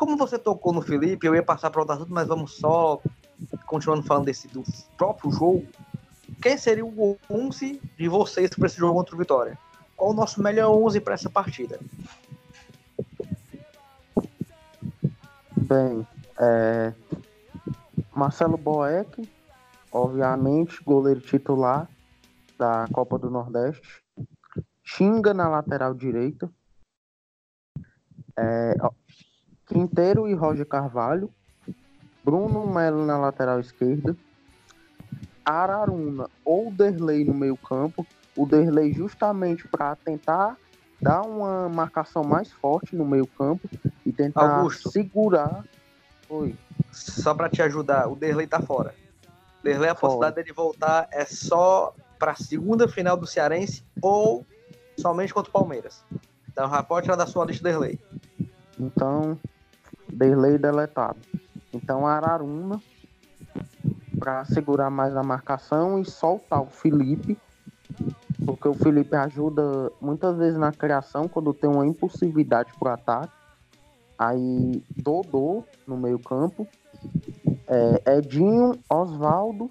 Como você tocou no Felipe, eu ia passar para outro assunto, mas vamos só continuando falando desse do próprio jogo. Quem seria o 11 de vocês para esse jogo contra o Vitória? Qual o nosso melhor 11 para essa partida? Bem, é... Marcelo Boeck, obviamente, goleiro titular da Copa do Nordeste. Xinga na lateral direita. É... Quinteiro e Roger Carvalho. Bruno Melo na lateral esquerda. Araruna ou Derlei no meio campo. O Derlei justamente para tentar dar uma marcação mais forte no meio campo e tentar Augusto, segurar. Oi. Só para te ajudar, o Derlei tá fora. Derlei, a fora. possibilidade dele voltar é só para a segunda final do Cearense ou somente contra o Palmeiras. Então já pode tirar da sua lista Derlei. Então, Derlei deletado. Então Araruna para segurar mais a marcação e soltar o Felipe porque o Felipe ajuda muitas vezes na criação quando tem uma impulsividade pro ataque. Aí Dodô no meio campo, é, Edinho, Oswaldo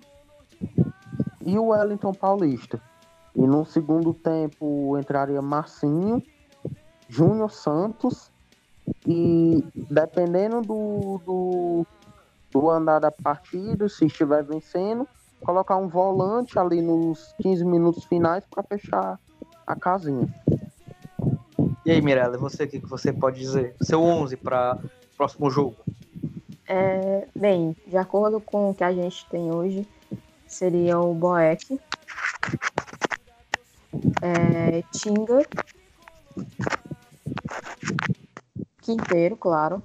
e o Wellington Paulista. E no segundo tempo entraria Marcinho, Júnior Santos e dependendo do, do, do andar da partida, se estiver vencendo, colocar um volante ali nos 15 minutos finais para fechar a casinha. E aí, Mirella, você o que você pode dizer? Seu 11 para o próximo jogo? É, bem, de acordo com o que a gente tem hoje, seria o Boeck, é, Tinga, Quinteiro, claro.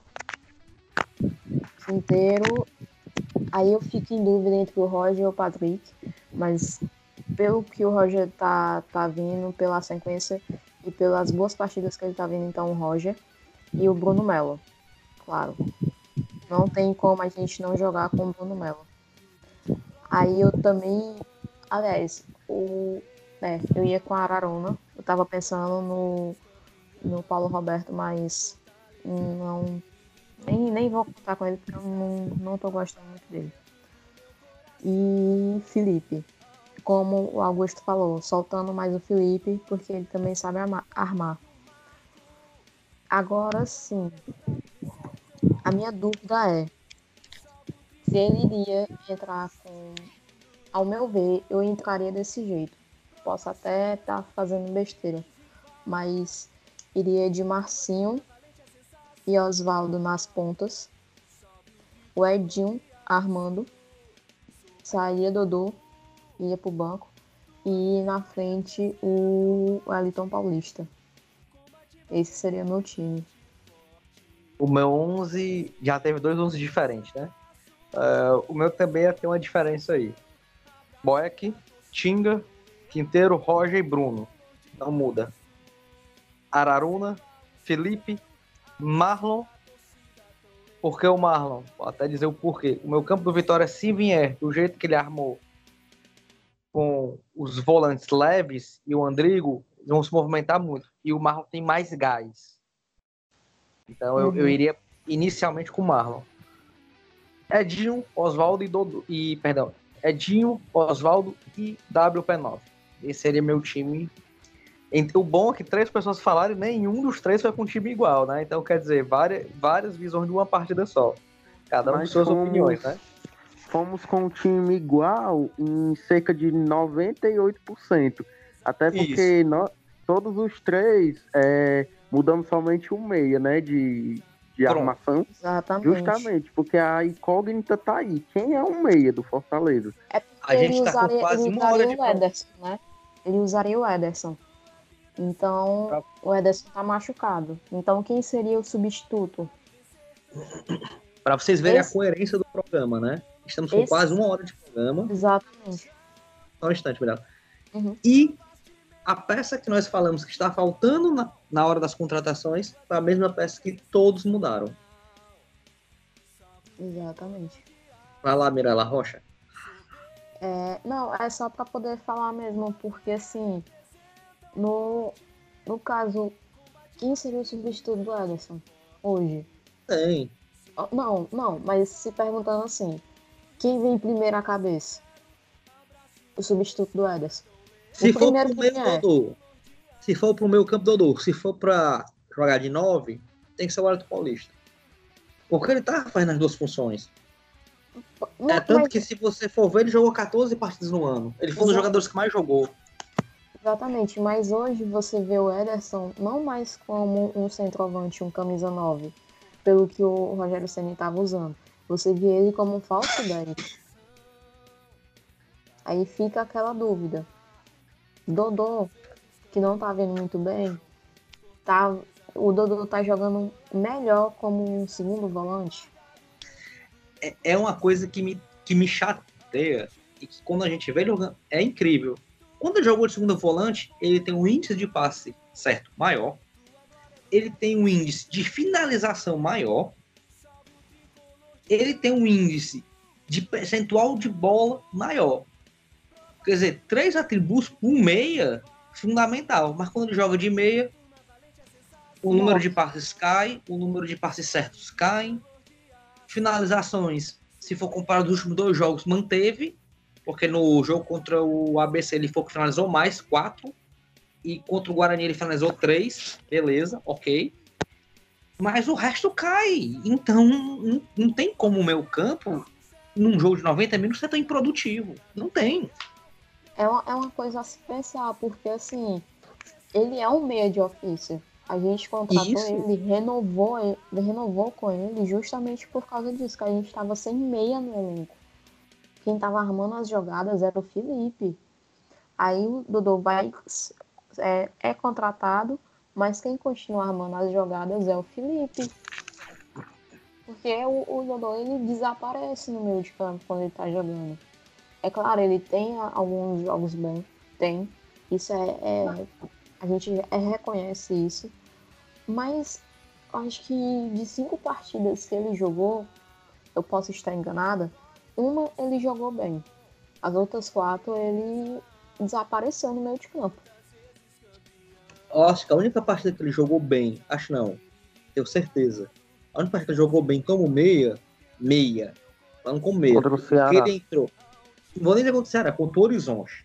Quinteiro Aí eu fico em dúvida entre o Roger e o Patrick, mas pelo que o Roger tá, tá vindo, pela sequência e pelas boas partidas que ele tá vindo, então o Roger e o Bruno Melo, claro. Não tem como a gente não jogar com o Bruno Melo. Aí eu também, aliás, o, é, eu ia com a Araruna, eu tava pensando no, no Paulo Roberto, mas não nem, nem vou contar com ele porque eu não, não tô gostando muito dele. E Felipe, como o Augusto falou, soltando mais o Felipe, porque ele também sabe armar. Agora sim, a minha dúvida é se ele iria entrar com. Ao meu ver, eu entraria desse jeito. Posso até estar tá fazendo besteira, mas iria de Marcinho e Oswaldo nas pontas, o Edinho armando, saía Dodô, ia pro banco, e na frente o Wellington Paulista. Esse seria meu time. O meu 11 já teve dois 11 diferentes, né? Uh, o meu também ter uma diferença aí. Boeck, Tinga, Quinteiro, Roger e Bruno. Não muda. Araruna, Felipe, Marlon, por que o Marlon? Vou até dizer o porquê. O meu campo do Vitória, se vier do jeito que ele armou, com os volantes leves e o Andrigo, vão se movimentar muito. E o Marlon tem mais gás. Então eu, uhum. eu iria inicialmente com o Marlon. Edinho, Oswaldo e Dodo. E, perdão, Edinho, Oswaldo e WP9. Esse seria meu time o bom é que três pessoas falaram e nenhum dos três foi com um time igual, né? Então, quer dizer, várias, várias visões de uma partida só. Cada um com suas fomos, opiniões, né? Fomos com um time igual em cerca de 98%. Até porque nós, todos os três é, mudamos somente um meia, né? De, de armação. Exatamente. Justamente, porque a incógnita tá aí. Quem é o meia do Fortaleza? É a gente ele tá usaria, com quase ele usaria o Ederson, né? Ele usaria o Ederson. Então, o Ederson tá machucado. Então, quem seria o substituto? Para vocês verem Esse... a coerência do programa, né? Estamos com Esse... quase uma hora de programa. Exatamente. Só um instante, melhor. Uhum. E a peça que nós falamos que está faltando na, na hora das contratações foi a mesma peça que todos mudaram. Exatamente. Vai lá, Mirella Rocha. É, não, é só para poder falar mesmo, porque assim, no, no caso, quem seria o substituto do Ederson hoje? Tem. Não, não, mas se perguntando assim, quem vem primeiro à cabeça? O substituto do Ederson. Se for pro meu é. Dodô, se for pro meu campo Dodô, se for pra jogar de 9, tem que ser o Alto Paulista. Porque ele tá fazendo as duas funções. Não, é tanto mas... que se você for ver, ele jogou 14 partidas no ano. Ele foi um dos jogadores que mais jogou. Exatamente, mas hoje você vê o Ederson não mais como um centroavante, um camisa 9, pelo que o Rogério Senna estava usando. Você vê ele como um falso 10. Aí fica aquela dúvida. Dodô, que não tá vendo muito bem, tá, o Dodô tá jogando melhor como um segundo volante. É, é uma coisa que me, que me chateia e que quando a gente vê ele jogando, é incrível. Quando ele jogou de segundo volante, ele tem um índice de passe certo maior, ele tem um índice de finalização maior, ele tem um índice de percentual de bola maior. Quer dizer, três atributos por meia, fundamental. Mas quando ele joga de meia, o Nossa. número de passes cai, o número de passes certos cai. Finalizações, se for comparado os últimos dois jogos, manteve, porque no jogo contra o ABC ele foi que finalizou mais, quatro. E contra o Guarani ele finalizou três, beleza, ok. Mas o resto cai. Então não, não tem como o meu campo, num jogo de 90 minutos, ser tão improdutivo. Não tem é uma, é uma coisa a se pensar, porque assim, ele é um meia de ofício. A gente contratou Isso. ele, renovou, ele, renovou com ele justamente por causa disso, que a gente estava sem meia no elenco. Quem estava armando as jogadas era o Felipe. Aí o Dodô vai, é, é contratado, mas quem continua armando as jogadas é o Felipe. Porque o, o Dodô ele desaparece no meio de campo quando ele está jogando. É claro, ele tem alguns jogos bons, tem. Isso é, é a gente é, reconhece isso. Mas acho que de cinco partidas que ele jogou, eu posso estar enganada, uma ele jogou bem. As outras quatro ele desapareceu no meio de campo. Acho que a única partida que ele jogou bem, acho não, tenho certeza. A única partida que ele jogou bem como meia, meia, falando como meia, porque ele entrou, não vou nem dizer contra o Ceará, contra o Horizonte.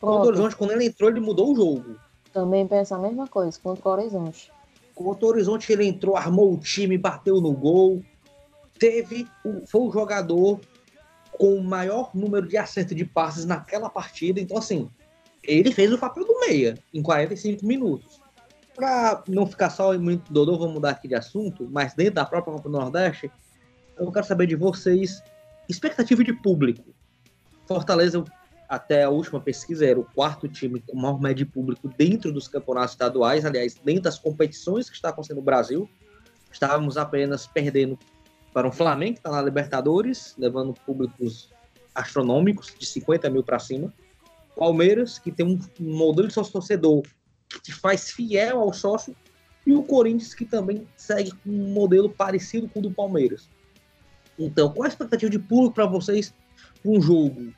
Contra o Horizonte, quando ele entrou, ele mudou o jogo. Também pensa a mesma coisa, contra o Horizonte. Contra o Horizonte, ele entrou, armou o time, bateu no gol. Teve, foi o jogador com o maior número de acertos de passes naquela partida. Então, assim, ele fez o papel do meia em 45 minutos. Para não ficar só muito Dodô, vou mudar aqui de assunto, mas dentro da própria Copa do Nordeste, eu quero saber de vocês expectativa de público. Fortaleza, até a última pesquisa, era o quarto time com maior média de público dentro dos campeonatos estaduais, aliás, dentro das competições que está acontecendo no Brasil. Estávamos apenas perdendo para um Flamengo, que está na Libertadores, levando públicos astronômicos, de 50 mil para cima. Palmeiras, que tem um modelo de sócio-torcedor que faz fiel ao sócio, e o Corinthians, que também segue um modelo parecido com o do Palmeiras. Então, qual a expectativa de público para vocês para um jogo?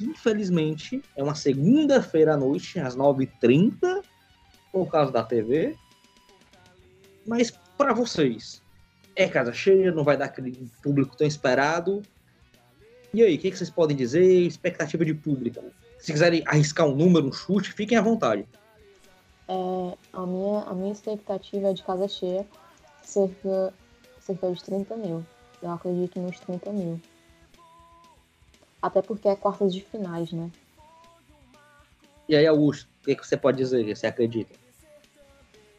Infelizmente, é uma segunda-feira à noite, às 9h30, por causa da TV. Mas para vocês, é casa cheia, não vai dar aquele público tão esperado. E aí, o que, que vocês podem dizer? Expectativa de público. Se quiserem arriscar um número, um chute, fiquem à vontade. É, a, minha, a minha expectativa é de casa cheia, cerca, cerca de 30 mil. Eu acredito nos 30 mil. Até porque é quartas de finais, né? E aí, Augusto, o que, que você pode dizer? Você acredita?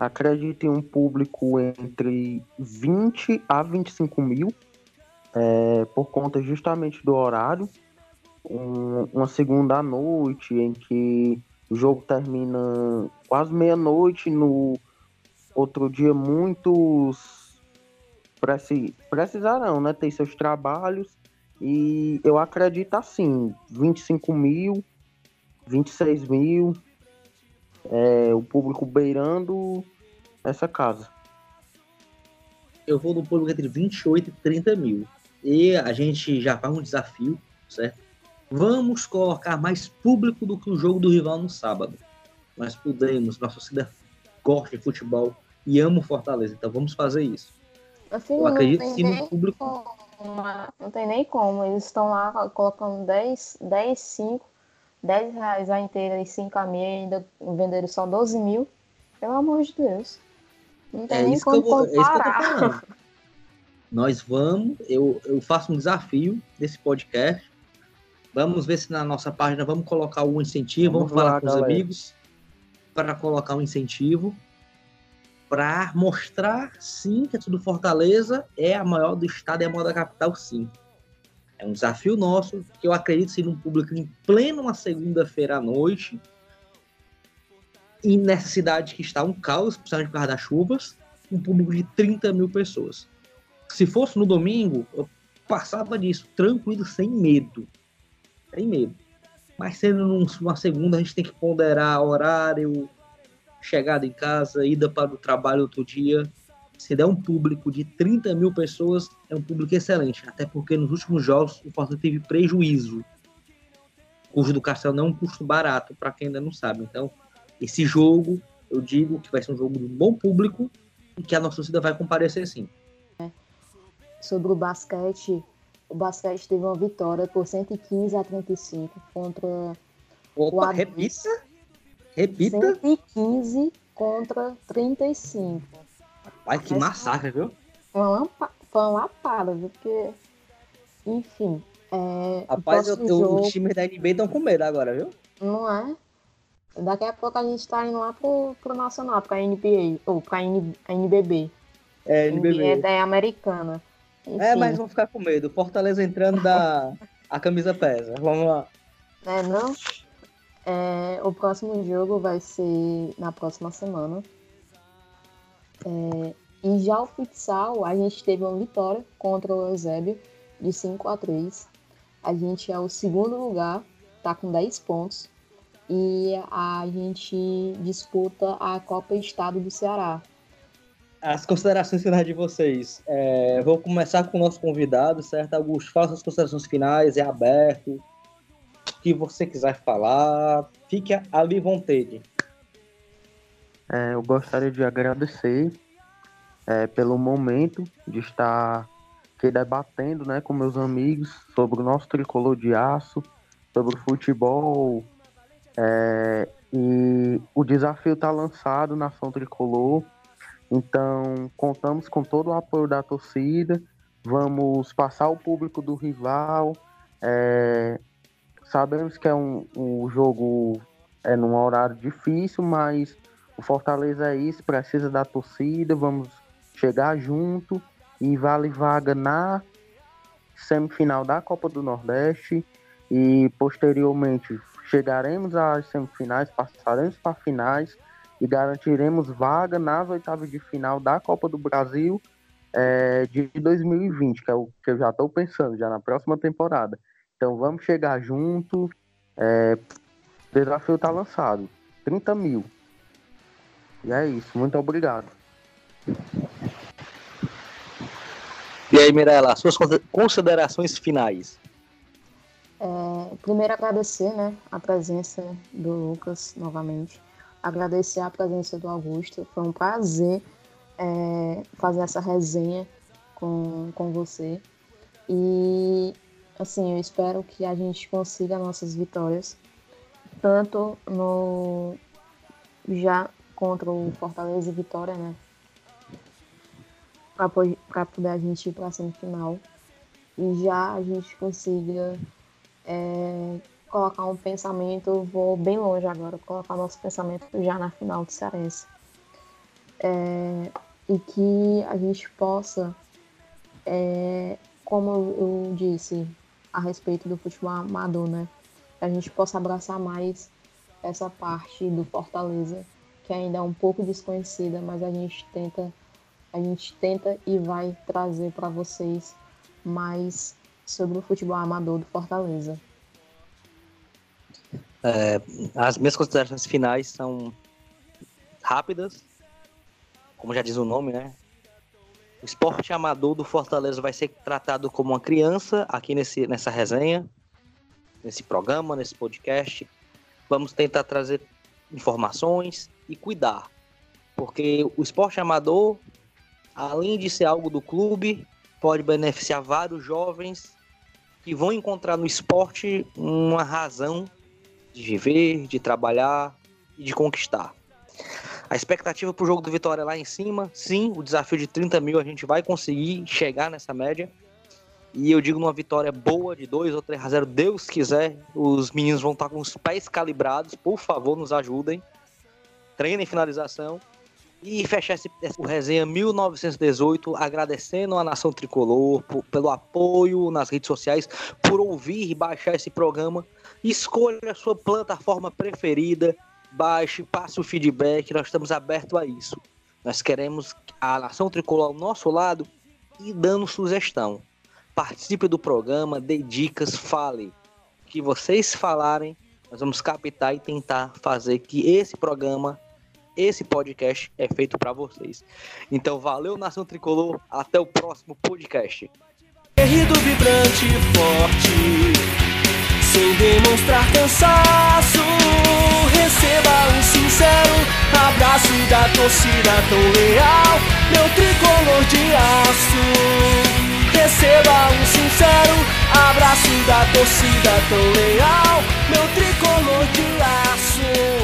Acredito em um público entre 20 a 25 mil, é, por conta justamente do horário. Um, uma segunda noite em que o jogo termina quase meia-noite, no outro dia muitos precisarão, né? Ter seus trabalhos. E eu acredito assim, 25 mil, 26 mil, é, o público beirando essa casa. Eu vou no público entre 28 e 30 mil. E a gente já faz um desafio, certo? Vamos colocar mais público do que o jogo do rival no sábado. Nós podemos, nossa torcida gosta de futebol e ama o Fortaleza, então vamos fazer isso. Assim, eu acredito sim no público. Como, não tem nem como, eles estão lá colocando 10, 10, 5 10 reais a inteira e 5 a meia ainda venderam só 12 mil. Pelo amor de Deus. Não tem é nem como vou, comparar. É Nós vamos, eu, eu faço um desafio desse podcast. Vamos ver se na nossa página vamos colocar um incentivo, vamos, vamos falar lá, com galera. os amigos para colocar um incentivo para mostrar sim que a do Fortaleza é a maior do estado e a maior da capital, sim. É um desafio nosso, que eu acredito ser um público em pleno uma segunda-feira à noite, e nessa cidade que está um caos, principalmente por causa das chuvas, um público de 30 mil pessoas. Se fosse no domingo, eu passava disso, tranquilo, sem medo. Sem medo. Mas sendo numa segunda, a gente tem que ponderar horário, chegada em casa, ida para o trabalho outro dia se der um público de 30 mil pessoas, é um público excelente. Até porque nos últimos jogos o Fortaleza teve prejuízo. O custo do Castelo não é um custo barato, para quem ainda não sabe. Então, esse jogo, eu digo que vai ser um jogo de um bom público e que a nossa torcida vai comparecer sim. Sobre o basquete, o basquete teve uma vitória por 115 a 35 contra Opa, o repita. Repita. 115 contra 35. Pai, que Mas, massacre, viu? Uma, uma lapada, viu? Porque, enfim. É, Rapaz, eu, jogo... os times da NBA estão com medo agora, viu? Não é? Daqui a pouco a gente tá indo lá pro, pro Nacional, pra NBA, ou pra N, NBB. É, NBB. NBA é americana. Enfim. É, mas vão ficar com medo. Fortaleza entrando da. a camisa pesa. Vamos lá. É, não? É, o próximo jogo vai ser na próxima semana. É, e já o futsal, a gente teve uma vitória contra o Eusébio de 5 a 3. A gente é o segundo lugar, tá com 10 pontos. E a gente disputa a Copa Estado do Ceará. As considerações finais de vocês. É, vou começar com o nosso convidado, certo, Augusto? Faça as considerações finais, é aberto. O que você quiser falar, fique ali vontade. É, eu gostaria de agradecer é, pelo momento de estar aqui debatendo né, com meus amigos sobre o nosso tricolor de aço, sobre o futebol. É, e o desafio está lançado na ação tricolor. Então, contamos com todo o apoio da torcida. Vamos passar o público do rival. É, sabemos que é um, um jogo é num horário difícil, mas o Fortaleza é isso, precisa da torcida, vamos chegar junto e vale vaga na semifinal da Copa do Nordeste e posteriormente chegaremos às semifinais, passaremos para finais e garantiremos vaga nas oitavas de final da Copa do Brasil é, de 2020, que é o que eu já estou pensando, já na próxima temporada. Então vamos chegar junto. É, o desafio está lançado. 30 mil. E é isso, muito obrigado. E aí, Mirella, suas considerações finais? É, primeiro agradecer né, a presença do Lucas novamente. Agradecer a presença do Augusto. Foi um prazer é, fazer essa resenha com, com você. E assim, eu espero que a gente consiga nossas vitórias, tanto no já contra o Fortaleza e Vitória, né? Para poder a gente ir para a semifinal. e já a gente consiga é, colocar um pensamento, vou bem longe agora, colocar nosso pensamento já na final do Cearense. É, e que a gente possa, é, como eu disse a respeito do futebol amador, né? Que a gente possa abraçar mais essa parte do Fortaleza, que ainda é um pouco desconhecida, mas a gente tenta, a gente tenta e vai trazer para vocês mais sobre o futebol amador do Fortaleza. É, as minhas considerações finais são rápidas, como já diz o nome, né? O esporte amador do Fortaleza vai ser tratado como uma criança aqui nesse, nessa resenha, nesse programa, nesse podcast. Vamos tentar trazer informações e cuidar, porque o esporte amador, além de ser algo do clube, pode beneficiar vários jovens que vão encontrar no esporte uma razão de viver, de trabalhar e de conquistar. A expectativa para o jogo do Vitória é lá em cima, sim, o desafio de 30 mil a gente vai conseguir chegar nessa média. E eu digo numa vitória boa de 2 ou 3 a 0, Deus quiser, os meninos vão estar com os pés calibrados, por favor, nos ajudem. Treinem finalização e fechar esse, esse resenha 1918 agradecendo a nação tricolor por, pelo apoio nas redes sociais, por ouvir e baixar esse programa. Escolha a sua plataforma preferida, baixe, passe o feedback, nós estamos abertos a isso. Nós queremos a nação tricolor ao nosso lado e dando sugestão. Participe do programa, dê dicas, fale. O que vocês falarem, nós vamos captar e tentar fazer que esse programa esse podcast é feito para vocês. Então, valeu, Nação Tricolor. Até o próximo podcast. Guerrido, vibrante forte, sem demonstrar cansaço. Receba um sincero abraço da torcida tão leal, meu tricolor de aço. Receba um sincero abraço da torcida tão leal, meu tricolor de aço.